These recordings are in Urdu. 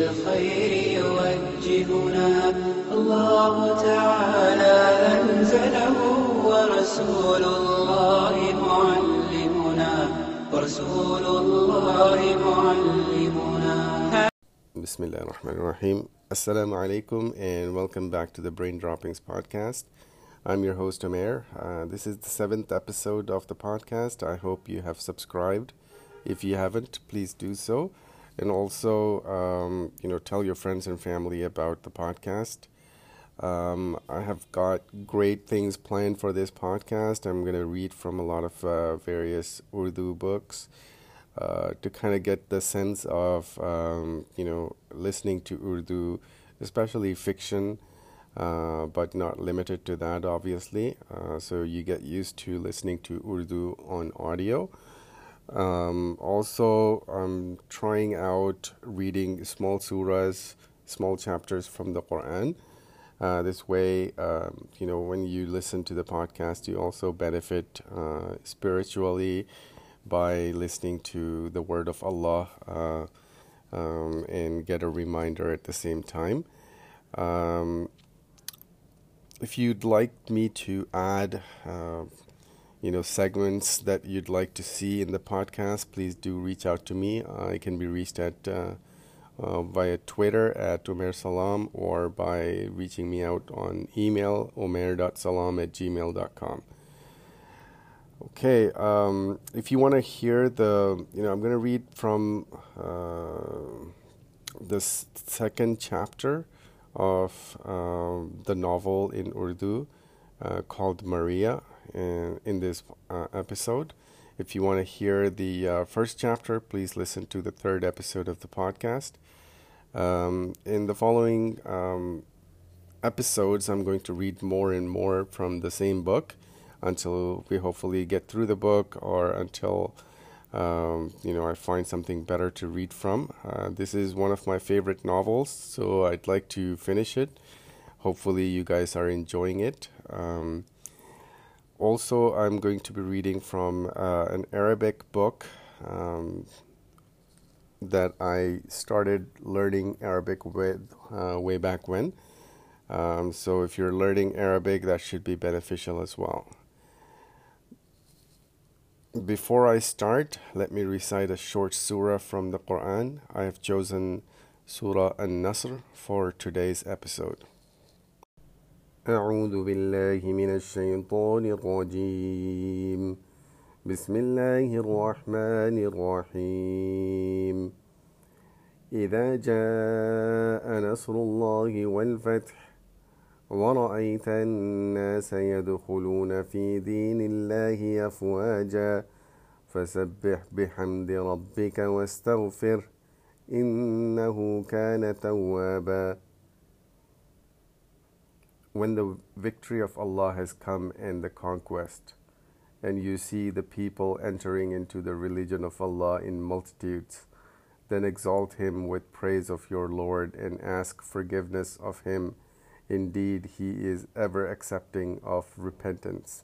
لطريق الخير يوجهنا الله تعالى أنزله ورسول الله معلمنا ورسول الله معلمنا Bismillah ar-Rahman ar-Rahim. Assalamu alaikum and welcome back to the Brain Droppings podcast. I'm your host Omer. Uh, this is the seventh episode of the podcast. I hope you have subscribed. If you haven't, please do so. And also, um, you know, tell your friends and family about the podcast. Um, I have got great things planned for this podcast. I'm going to read from a lot of uh, various Urdu books uh, to kind of get the sense of, um, you know, listening to Urdu, especially fiction, uh, but not limited to that, obviously. Uh, so you get used to listening to Urdu on audio. Um, also, I'm trying out reading small surahs, small chapters from the Quran. Uh, this way, um, you know, when you listen to the podcast, you also benefit uh, spiritually by listening to the word of Allah uh, um, and get a reminder at the same time. Um, if you'd like me to add, uh, you know, segments that you'd like to see in the podcast, please do reach out to me. I can be reached at uh, uh, via Twitter at Omer Salam or by reaching me out on email omer.salam at gmail.com. Okay, um, if you want to hear the, you know, I'm going to read from uh, the second chapter of um, the novel in Urdu uh, called Maria in, in this uh, episode. If you want to hear the uh, first chapter, please listen to the third episode of the podcast. Um, in the following um, episodes, I'm going to read more and more from the same book until we hopefully get through the book or until um, you know I find something better to read from. Uh, this is one of my favorite novels, so I'd like to finish it. Hopefully, you guys are enjoying it. Um, also, I'm going to be reading from uh, an Arabic book um, that I started learning Arabic with uh, way back when. Um, so, if you're learning Arabic, that should be beneficial as well. Before I start, let me recite a short surah from the Quran. I have chosen Surah An Nasr for today's episode. أعوذ بالله من الشيطان الرجيم. بسم الله الرحمن الرحيم. إذا جاء نصر الله والفتح ورأيت الناس يدخلون في دين الله أفواجا فسبح بحمد ربك واستغفر إنه كان توابا. when the victory of Allah has come and the conquest, and you see the people entering into the religion of Allah in multitudes, then exalt him with praise of your Lord and ask forgiveness of him. Indeed, he is ever accepting of repentance.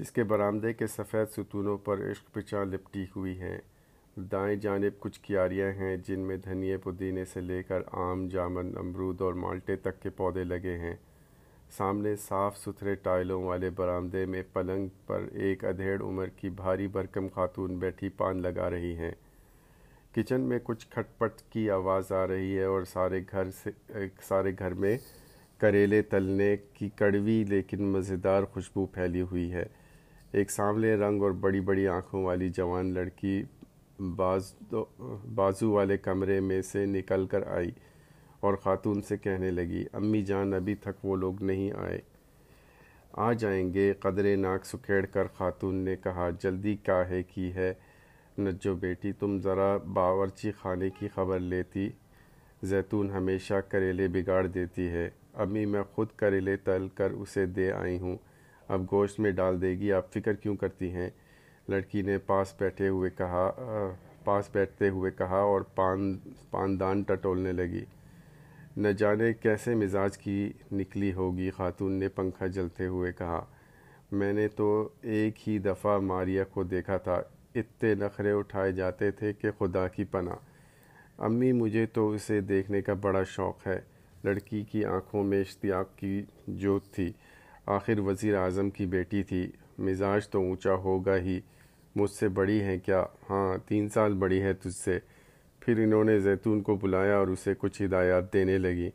جس کے برآمدے کے سفید ستونوں پر عشق پچا لپٹی ہوئی ہیں۔ دائیں جانب کچھ کیاریاں ہیں جن میں دھنیے پودینے سے لے کر آم، جامن، امرود اور مالٹے تک کے پودے لگے ہیں۔ سامنے صاف ستھرے ٹائلوں والے برآمدے میں پلنگ پر ایک ادھیڑ عمر کی بھاری برکم خاتون بیٹھی پان لگا رہی ہیں۔ کچن میں کچھ کھٹ پٹ کی آواز آ رہی ہے اور سارے گھر سے، سارے گھر میں کریلے تلنے کی کڑوی لیکن مزیدار خوشبو پھیلی ہوئی ہے۔ ایک سانولے رنگ اور بڑی بڑی آنکھوں والی جوان لڑکی باز بازو والے کمرے میں سے نکل کر آئی اور خاتون سے کہنے لگی، امی جان، ابھی تک وہ لوگ نہیں آئے۔ آ جائیں گے۔ قدرے ناک سکھیڑ کر خاتون نے کہا، جلدی کاہے کی ہے؟ نجو بیٹی، تم ذرا باورچی خانے کی خبر لیتی۔ زیتون ہمیشہ کریلے بگاڑ دیتی ہے۔ امی، میں خود کریلے تل کر اسے دے آئی ہوں۔ اب گوشت میں ڈال دے گی۔ آپ فکر کیوں کرتی ہیں؟ لڑکی نے پاس بیٹھے ہوئے کہا، پاس بیٹھتے ہوئے کہا اور پان، پاندان ٹٹولنے لگی۔ نہ جانے کیسے مزاج کی نکلی ہوگی۔ خاتون نے پنکھا جلتے ہوئے کہا، میں نے تو ایک ہی دفعہ ماریا کو دیکھا تھا۔ اتنے نخرے اٹھائے جاتے تھے کہ خدا کی پناہ۔ امی، مجھے تو اسے دیکھنے کا بڑا شوق ہے۔ لڑکی کی آنکھوں میں اشتیاق کی جوت تھی۔ آخر وزیر اعظم کی بیٹی تھی۔ مزاج تو اونچا ہوگا ہی۔ مجھ سے بڑی ہیں کیا؟ ہاں تین سال بڑی ہے تجھ سے۔ پھر انہوں نے زیتون کو بلایا اور اسے کچھ ہدایات دینے لگی۔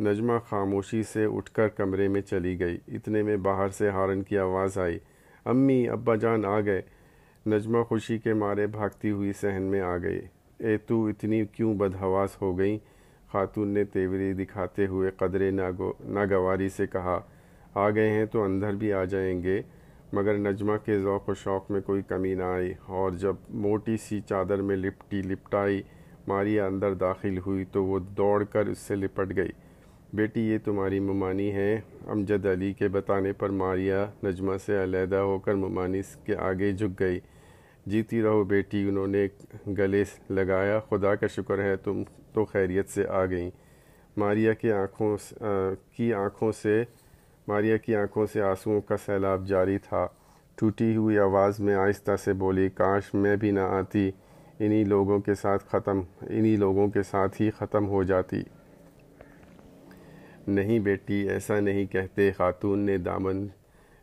نجمہ خاموشی سے اٹھ کر کمرے میں چلی گئی۔ اتنے میں باہر سے ہارن کی آواز آئی۔ امی، ابا جان آ گئے۔ نجمہ خوشی کے مارے بھاگتی ہوئی سہن میں آ گئی۔ اے تو اتنی کیوں بدحواس ہو گئی خاتون نے تیوری دکھاتے ہوئے قدرے ناگواری سے کہا آ گئے ہیں تو اندر بھی آ جائیں گے۔ مگر نجمہ کے ذوق و شوق میں کوئی کمی نہ آئی اور جب موٹی سی چادر میں لپٹی لپٹائی ماریا اندر داخل ہوئی تو وہ دوڑ کر اس سے لپٹ گئی۔ بیٹی، یہ تمہاری ممانی ہے۔ امجد علی کے بتانے پر ماریا نجمہ سے علیحدہ ہو کر ممانی کے آگے جھک گئی۔ جیتی رہو بیٹی، انہوں نے گلے لگایا۔ خدا کا شکر ہے تم تو خیریت سے آ گئیں۔ ماریا کی آنکھوں کی آنکھوں سے ماریا کی آنکھوں سے آنسوؤں کا سیلاب جاری تھا۔ ٹوٹی ہوئی آواز میں آہستہ سے بولی، کاش میں بھی نہ آتی، انہی لوگوں کے ساتھ ختم، انہی لوگوں کے ساتھ ہی ختم ہو جاتی۔ نہیں بیٹی، ایسا نہیں کہتے۔ خاتون نے دامن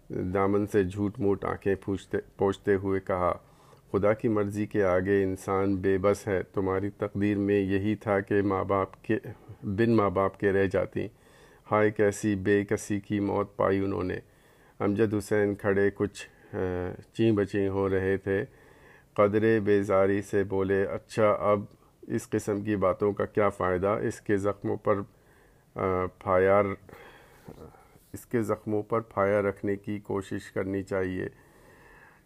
دامن سے جھوٹ موٹ آنکھیں پوچھتے پوچھتے ہوئے کہا، خدا کی مرضی کے آگے انسان بے بس ہے۔ تمہاری تقدیر میں یہی تھا کہ ماں باپ کے، بن ماں باپ کے رہ جاتی۔ ہائے کیسی، بے کسی کی موت پائی انہوں نے۔ امجد حسین کھڑے کچھ چیں بچیں ہو رہے تھے۔ قدرے بیزاری سے بولے اچھا اب اس قسم کی باتوں کا کیا فائدہ؟ اس کے زخموں پر پھایار اس کے زخموں پر پھایا رکھنے کی کوشش کرنی چاہیے۔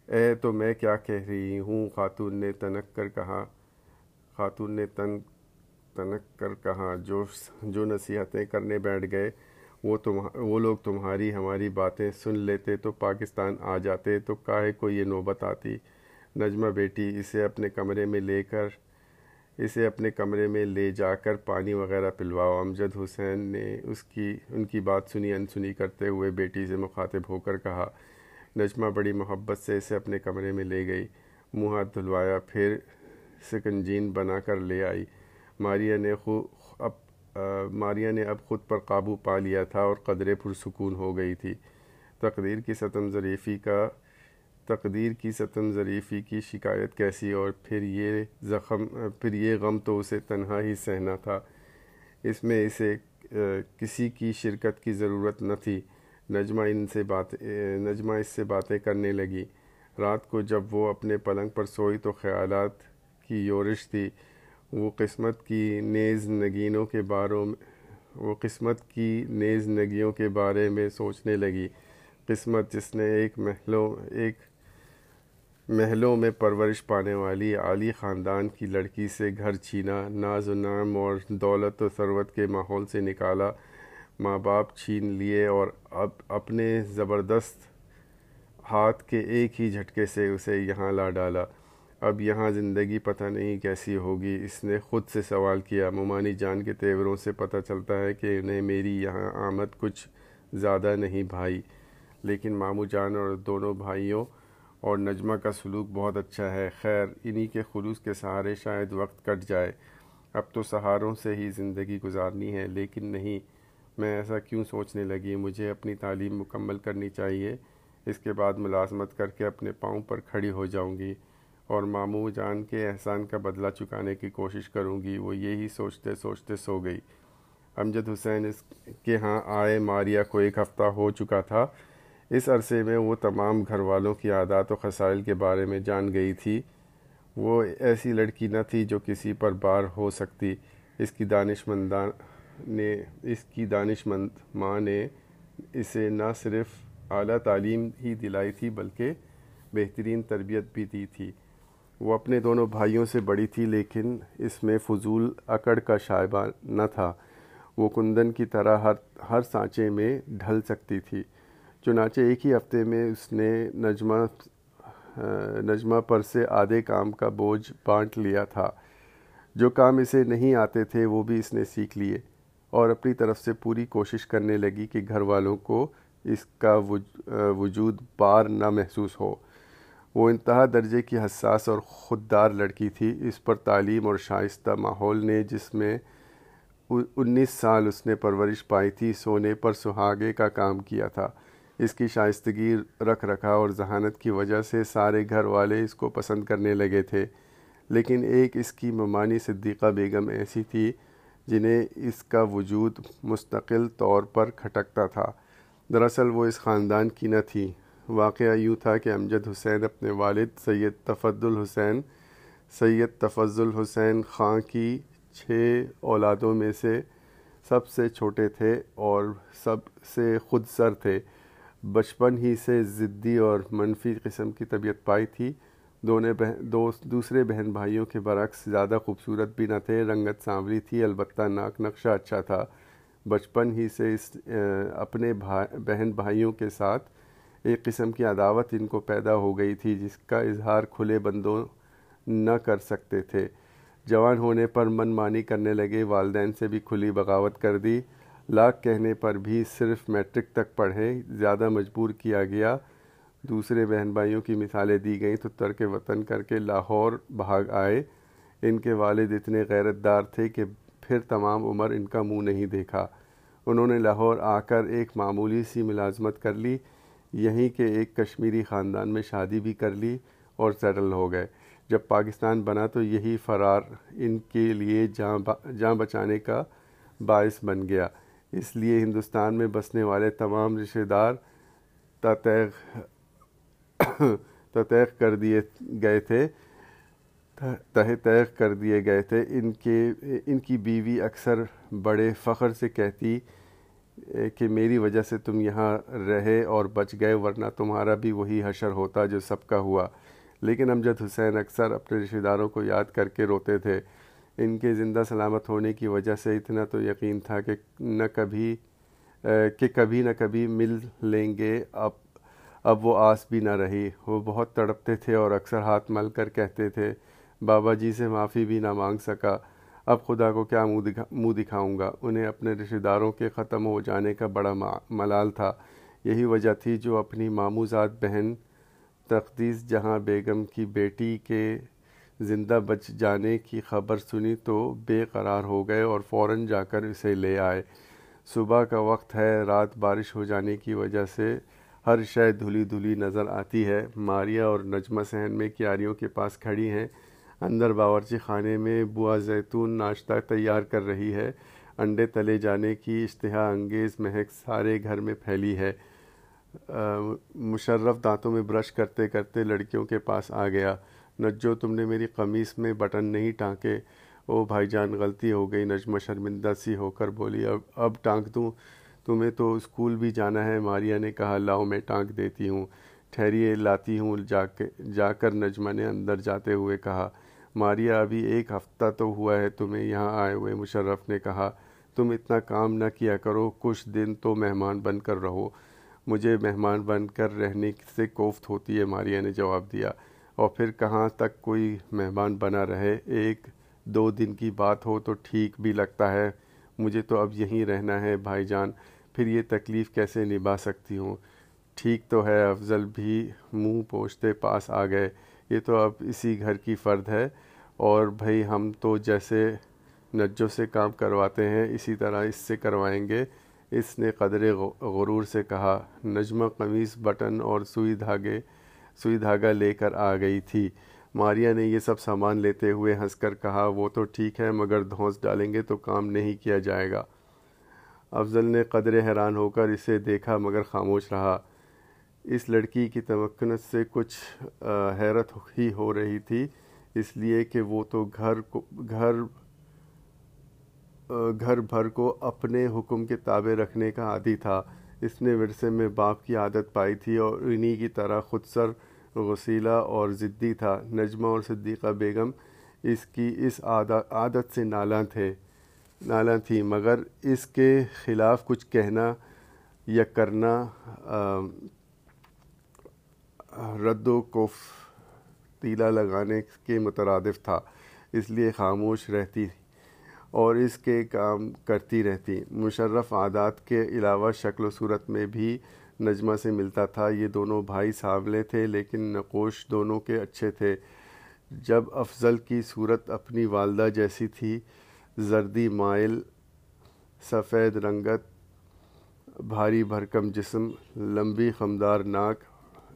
اے، تو میں کیا کہہ رہی ہوں؟ خاتون نے تنک کر کہا۔ خاتون نے تن تنک کر کہا جو جو نصیحتیں کرنے بیٹھ گئے، وہ تم وہ لوگ تمہاری، ہماری باتیں سن لیتے تو پاکستان آ جاتے تو کاہے کو یہ نوبت آتی؟ نجمہ بیٹی، اسے اپنے کمرے میں لے کر، اسے اپنے کمرے میں لے جا کر پانی وغیرہ پلواؤ۔ امجد حسین نے اس کی، ان کی بات سنی، انسنی کرتے ہوئے بیٹی سے مخاطب ہو کر کہا، نجمہ بڑی محبت سے اسے اپنے کمرے میں لے گئی، منہ ہاتھ دھلوایا، پھر سکنجین بنا کر لے آئی۔ ماریا نے خود اب ماریا نے اب خود پر قابو پا لیا تھا اور قدرے پرسکون ہو گئی تھی۔ تقدیر کی ستم ظریفی کا، تقدیر کی ستم ظریفی کی شکایت کیسی اور پھر یہ زخم، پھر یہ غم تو اسے تنہا ہی سہنا تھا۔ اس میں اسے کسی کی شرکت کی ضرورت نہ تھی۔ نجمہ ان سے بات نجمہ اس سے باتیں کرنے لگی۔ رات کو جب وہ اپنے پلنگ پر سوئی تو خیالات کی یورش تھی۔ وہ قسمت کی نیز نگینوں کے باروں میں وہ قسمت کی نیز نگیوں کے بارے میں سوچنے لگی۔ قسمت جس نے ایک محلوں ایک محلوں میں پرورش پانے والی عالی خاندان کی لڑکی سے گھر چھینا، ناز و نام اور دولت و ثروت کے ماحول سے نکالا، ماں باپ چھین لیے اور اب اپنے زبردست ہاتھ کے ایک ہی جھٹکے سے اسے یہاں لا ڈالا۔ اب یہاں زندگی پتہ نہیں کیسی ہوگی۔ اس نے خود سے سوال کیا۔ ممانی جان کے تیوروں سے پتہ چلتا ہے کہ انہیں میری یہاں آمد کچھ زیادہ نہیں بھائی۔ لیکن مامو جان اور دونوں بھائیوں اور نجمہ کا سلوک بہت اچھا ہے۔ خیر، انہی کے خلوص کے سہارے شاید وقت کٹ جائے۔ اب تو سہاروں سے ہی زندگی گزارنی ہے، لیکن نہیں، میں ایسا کیوں سوچنے لگی؟ مجھے اپنی تعلیم مکمل کرنی چاہیے۔ اس کے بعد ملازمت کر کے اپنے پاؤں پر کھڑی ہو جاؤں گی۔ اور ماموں جان کے احسان کا بدلہ چکانے کی کوشش کروں گی، وہ یہی سوچتے سوچتے سو گئی۔ امجد حسین اس کے ہاں آئے، ماریا کو ایک ہفتہ ہو چکا تھا۔ اس عرصے میں وہ تمام گھر والوں کی عادات و خسائل کے بارے میں جان گئی تھی۔ وہ ایسی لڑکی نہ تھی جو کسی پر بار ہو سکتی۔ اس کی دانش مندان نے، اس کی دانش مند ماں نے اسے نہ صرف اعلیٰ تعلیم ہی دلائی تھی، بلکہ بہترین تربیت بھی دی تھی۔ وہ اپنے دونوں بھائیوں سے بڑی تھی، لیکن اس میں فضول اکڑ کا شائبہ نہ تھا۔ وہ کندن کی طرح ہر ہر سانچے میں ڈھل سکتی تھی۔ چنانچہ ایک ہی ہفتے میں اس نے نجمہ نجمہ پر سے آدھے کام کا بوجھ بانٹ لیا تھا۔ جو کام اسے نہیں آتے تھے، وہ بھی اس نے سیکھ لیے۔ اور اپنی طرف سے پوری کوشش کرنے لگی کہ گھر والوں کو اس کا وجود بار نہ محسوس ہو۔ وہ انتہا درجے کی حساس اور خوددار لڑکی تھی۔ اس پر تعلیم اور شائستہ ماحول نے جس میں انیس سال اس نے پرورش پائی تھی، سونے پر سہاگے کا کام کیا تھا۔ اس کی شائستگی رکھ رکھا اور ذہانت کی وجہ سے سارے گھر والے اس کو پسند کرنے لگے تھے۔ لیکن ایک اس کی ممانی صدیقہ بیگم ایسی تھی جنہیں اس کا وجود مستقل طور پر کھٹکتا تھا۔ دراصل وہ اس خاندان کی نہ تھی۔ واقعہ یوں تھا کہ امجد حسین اپنے والد سید تفضل حسین، سید تفضل حسین خان کی چھ اولادوں میں سے سب سے چھوٹے تھے اور سب سے خود سر تھے۔ بچپن ہی سے ضدی اور منفی قسم کی طبیعت پائی تھی۔ دونوں بہن دو دوسرے بہن بھائیوں کے برعکس زیادہ خوبصورت بھی نہ تھے، رنگت سانوری تھی، البتہ ناک نقشہ اچھا تھا۔ بچپن ہی سے اس، اپنے بہن بھائیوں کے ساتھ ایک قسم کی عداوت ان کو پیدا ہو گئی تھی جس کا اظہار کھلے بندوں نہ کر سکتے تھے۔ جوان ہونے پر من مانی کرنے لگے، والدین سے بھی کھلی بغاوت کر دی۔ لاکھ کہنے پر بھی صرف میٹرک تک پڑھے، زیادہ مجبور کیا گیا۔ دوسرے بہن بھائیوں کی مثالیں دی گئیں تو ترک وطن کر کے لاہور بھاگ آئے۔ ان کے والد اتنے غیرت دار تھے کہ پھر تمام عمر ان کا منہ نہیں دیکھا۔ انہوں نے لاہور آ کر ایک معمولی سی ملازمت کر لی۔ یہیں کے ایک کشمیری خاندان میں شادی بھی کر لی اور سیٹل ہو گئے۔ جب پاکستان بنا تو یہی فرار ان کے لیے جاں بچانے کا باعث بن گیا۔ اس لیے ہندوستان میں بسنے والے تمام رشتہ دار تیخ کر دیے گئے تھے۔ تہ تیخ کر دیے گئے تھے۔ ان کے، ان کی بیوی اکثر بڑے فخر سے کہتی کہ میری وجہ سے تم یہاں رہے اور بچ گئے، ورنہ تمہارا بھی وہی حشر ہوتا جو سب کا ہوا۔ لیکن امجد حسین اکثر اپنے رشتہ داروں کو یاد کر کے روتے تھے۔ ان کے زندہ سلامت ہونے کی وجہ سے اتنا تو یقین تھا کہ نہ کبھی کہ کبھی نہ کبھی مل لیں گے۔ اب اب وہ آس بھی نہ رہی۔ وہ بہت تڑپتے تھے اور اکثر ہاتھ مل کر کہتے تھے، بابا جی سے معافی بھی نہ مانگ سکا۔ اب خدا کو کیا منہ دکھا، منہ دکھاؤں گا؟ انہیں اپنے رشتہ داروں کے ختم ہو جانے کا بڑا ملال تھا۔ یہی وجہ تھی جو اپنی ماموزاد بہن تقدیس جہاں بیگم کی بیٹی کے زندہ بچ جانے کی خبر سنی تو بے قرار ہو گئے اور فوراً جا کر اسے لے آئے۔ صبح کا وقت ہے، رات بارش ہو جانے کی وجہ سے ہر شے دھلی دھلی نظر آتی ہے۔ ماریا اور نجمہ سہن میں کیاریوں کے پاس کھڑی ہیں۔ اندر باورچی خانے میں بوا زیتون ناشتہ تیار کر رہی ہے۔ انڈے تلے جانے کی اشتہا انگیز مہک سارے گھر میں پھیلی ہے۔ مشرف دانتوں میں برش کرتے کرتے لڑکیوں کے پاس آ گیا۔ نجو، تم نے میری قمیص میں بٹن نہیں ٹانکے۔ او بھائی جان، غلطی ہو گئی۔ نجمہ شرمندہ سی ہو کر بولی، اب اب ٹانک دوں؟ تمہیں تو اسکول بھی جانا ہے۔ ماریا نے کہا، لاؤ میں ٹانک دیتی ہوں۔ ٹھہریے، لاتی ہوں۔ جا کے، جا کر نجمہ نے اندر جاتے ہوئے کہا ماریا، ابھی ایک ہفتہ تو ہوا ہے، تمہیں یہاں آئے ہوئے مشرف نے کہا، تم اتنا کام نہ کیا کرو، کچھ دن تو مہمان بن کر رہو۔ مجھے مہمان بن کر رہنے سے کوفت ہوتی ہے، ماریا نے جواب دیا۔ اور پھر کہاں تک کوئی مہمان بنا رہے؟ ایک دو دن کی بات ہو تو ٹھیک بھی لگتا ہے۔ مجھے تو اب یہیں رہنا ہے، بھائی جان، پھر یہ تکلیف کیسے نبھا سکتی ہوں؟ ٹھیک تو ہے، افضل بھی منہ پوچھتے پاس آ گئے۔ یہ تو اب اسی گھر کی فرد ہے اور بھائی ہم تو جیسے نجوں سے کام کرواتے ہیں، اسی طرح اس سے کروائیں گے۔ اس نے قدر غرور سے کہا، نجمہ قمیص، بٹن اور سوئی دھاگے، سوئی دھاگا لے کر آ گئی تھی۔ ماریا نے یہ سب سامان لیتے ہوئے ہنس کر کہا، وہ تو ٹھیک ہے، مگر دھونس ڈالیں گے تو کام نہیں کیا جائے گا۔ افضل نے قدر حیران ہو کر اسے دیکھا، مگر خاموش رہا۔ اس لڑکی کی تمکنت سے کچھ حیرت ہی ہو رہی تھی، اس لیے کہ وہ تو گھر کو، گھر گھر بھر کو اپنے حکم کے تابع رکھنے کا عادی تھا۔ اس نے ورثے میں باپ کی عادت پائی تھی اور انہی کی طرح خود سر غسیلہ اور ضدی تھا۔ نجمہ اور صدیقہ بیگم اس کی اس عادت سے نالاں تھے نالاں تھی مگر اس کے خلاف کچھ کہنا یا کرنا رد و کف تیلا لگانے کے مترادف تھا، اس لیے خاموش رہتی اور اس کے کام کرتی رہتی۔ مشرف عادات کے علاوہ شکل و صورت میں بھی نجمہ سے ملتا تھا۔ یہ دونوں بھائی ساولے تھے، لیکن نقوش دونوں کے اچھے تھے۔ جب افضل کی صورت اپنی والدہ جیسی تھی، زردی مائل، سفید رنگت، بھاری بھرکم جسم، لمبی خمدار ناک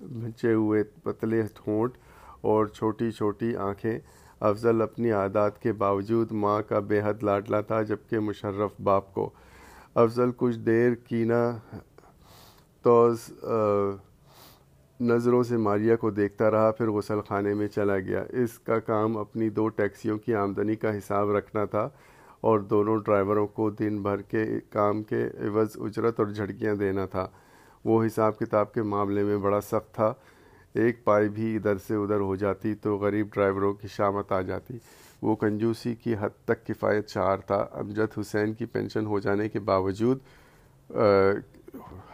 بھنچے ہوئے پتلے ٹھونٹ اور چھوٹی چھوٹی آنکھیں افضل اپنی عادات کے باوجود ماں کا بے حد لاڈلا تھا جبکہ مشرف باپ کو۔ افضل کچھ دیر کینا توز نظروں سے ماریا کو دیکھتا رہا، پھر غسل خانے میں چلا گیا۔ اس کا کام اپنی دو ٹیکسیوں کی آمدنی کا حساب رکھنا تھا اور دونوں ڈرائیوروں کو دن بھر کے کام کے عوض، اجرت اور جھڑکیاں دینا تھا۔ وہ حساب کتاب کے معاملے میں بڑا سخت تھا۔ ایک پائی بھی ادھر سے ادھر ہو جاتی تو غریب ڈرائیوروں کی شامت آ جاتی۔ وہ کنجوسی کی حد تک کفایت چار تھا۔ امجد حسین کی پینشن ہو جانے کے باوجود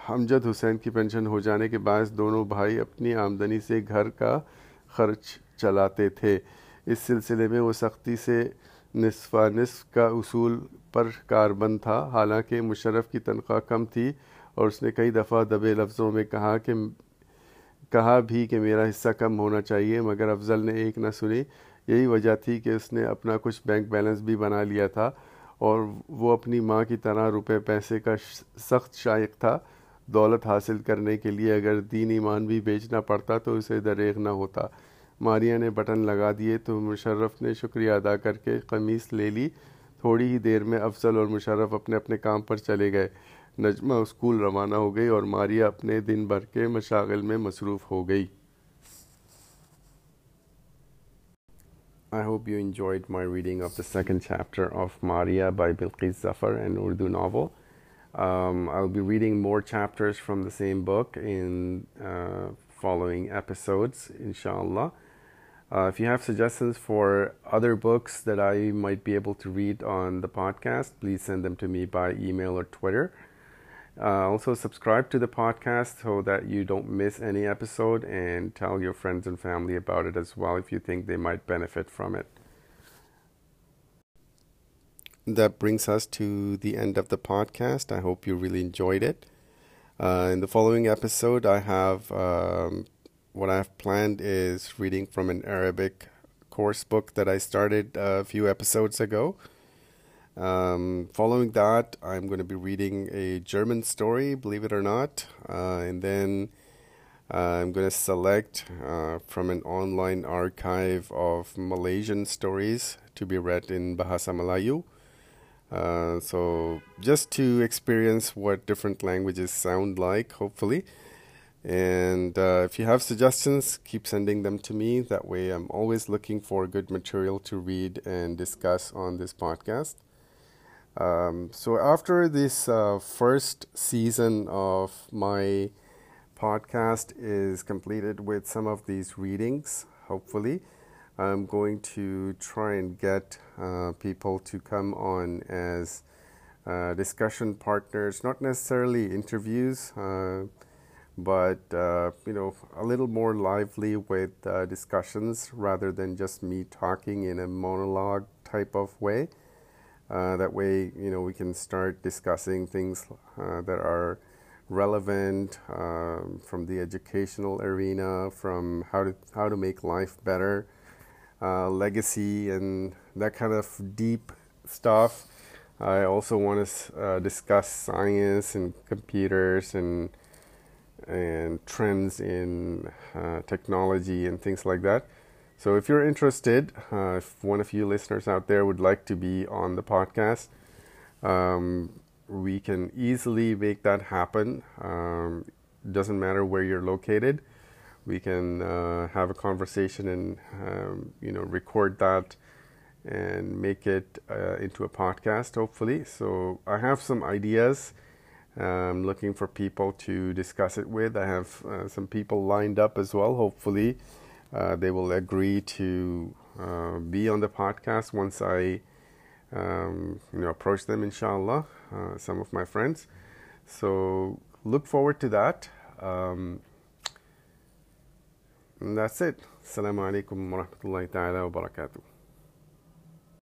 امجد حسین کی پینشن ہو جانے کے باعث دونوں بھائی اپنی آمدنی سے گھر کا خرچ چلاتے تھے۔ اس سلسلے میں وہ سختی سے نصف نصف کا اصول پر کاربند تھا۔ حالانکہ مشرف کی تنخواہ کم تھی۔ اور اس نے کئی دفعہ دبے لفظوں میں کہا کہ کہا بھی کہ میرا حصہ کم ہونا چاہیے، مگر افضل نے ایک نہ سنی۔ یہی وجہ تھی کہ اس نے اپنا کچھ بینک بیلنس بھی بنا لیا تھا اور وہ اپنی ماں کی طرح روپے، پیسے کا سخت شائق تھا۔ دولت حاصل کرنے کے لیے اگر دین ایمان بھی بیچنا پڑتا تو اسے دریغ نہ ہوتا۔ ماریا نے بٹن لگا دیے تو مشرف نے شکریہ ادا کر کے قمیص لے لی۔ تھوڑی ہی دیر میں افضل اور مشرف اپنے اپنے کام پر چلے گئے۔ I hope you enjoyed my reading of the second chapter of Maria by Bilqis Zafar, an Urdu novel. Um, I'll be reading more chapters from the same book in uh, following episodes, inshallah. Uh, if you have suggestions for other books that I might be able to read on the podcast, please send them to me by email or Twitter. Uh, also, subscribe to the podcast so that you don't miss any episode, and tell your friends and family about it as well if you think they might benefit from it. That brings us to the end of the podcast. I hope you really enjoyed it. Uh, in the following episode, I have um, what I have planned is reading from an Arabic course book that I started a few episodes ago. Um, following that, I'm going to be reading a German story, believe it or not, uh, and then uh, I'm going to select uh, from an online archive of Malaysian stories to be read in Bahasa Melayu. Uh, so, just to experience what different languages sound like, hopefully. And uh, if you have suggestions, keep sending them to me. That way, I'm always looking for good material to read and discuss on this podcast. Um, so after this uh, first season of my podcast is completed with some of these readings, hopefully, I'm going to try and get uh, people to come on as uh, discussion partners, not necessarily interviews, uh, but uh, you know, a little more lively with uh, discussions rather than just me talking in a monologue type of way. Uh, that way, you know, we can start discussing things uh, that are relevant um, from the educational arena, from how to how to make life better, uh, legacy, and that kind of deep stuff. I also want to uh, discuss science and computers and and trends in uh, technology and things like that. So if you're interested, uh, if one of you listeners out there would like to be on the podcast, um, we can easily make that happen. Um, doesn't matter where you're located. We can uh, have a conversation and um, you know record that and make it uh, into a podcast. Hopefully, so I have some ideas I'm looking for people to discuss it with. I have uh, some people lined up as well. Hopefully, uh, they will agree to uh, be on the podcast once I, um, you know, approach them. Inshallah, uh, some of my friends. So look forward to that. Um, and that's it. Assalamu alaikum wa ta'ala wa barakatuh.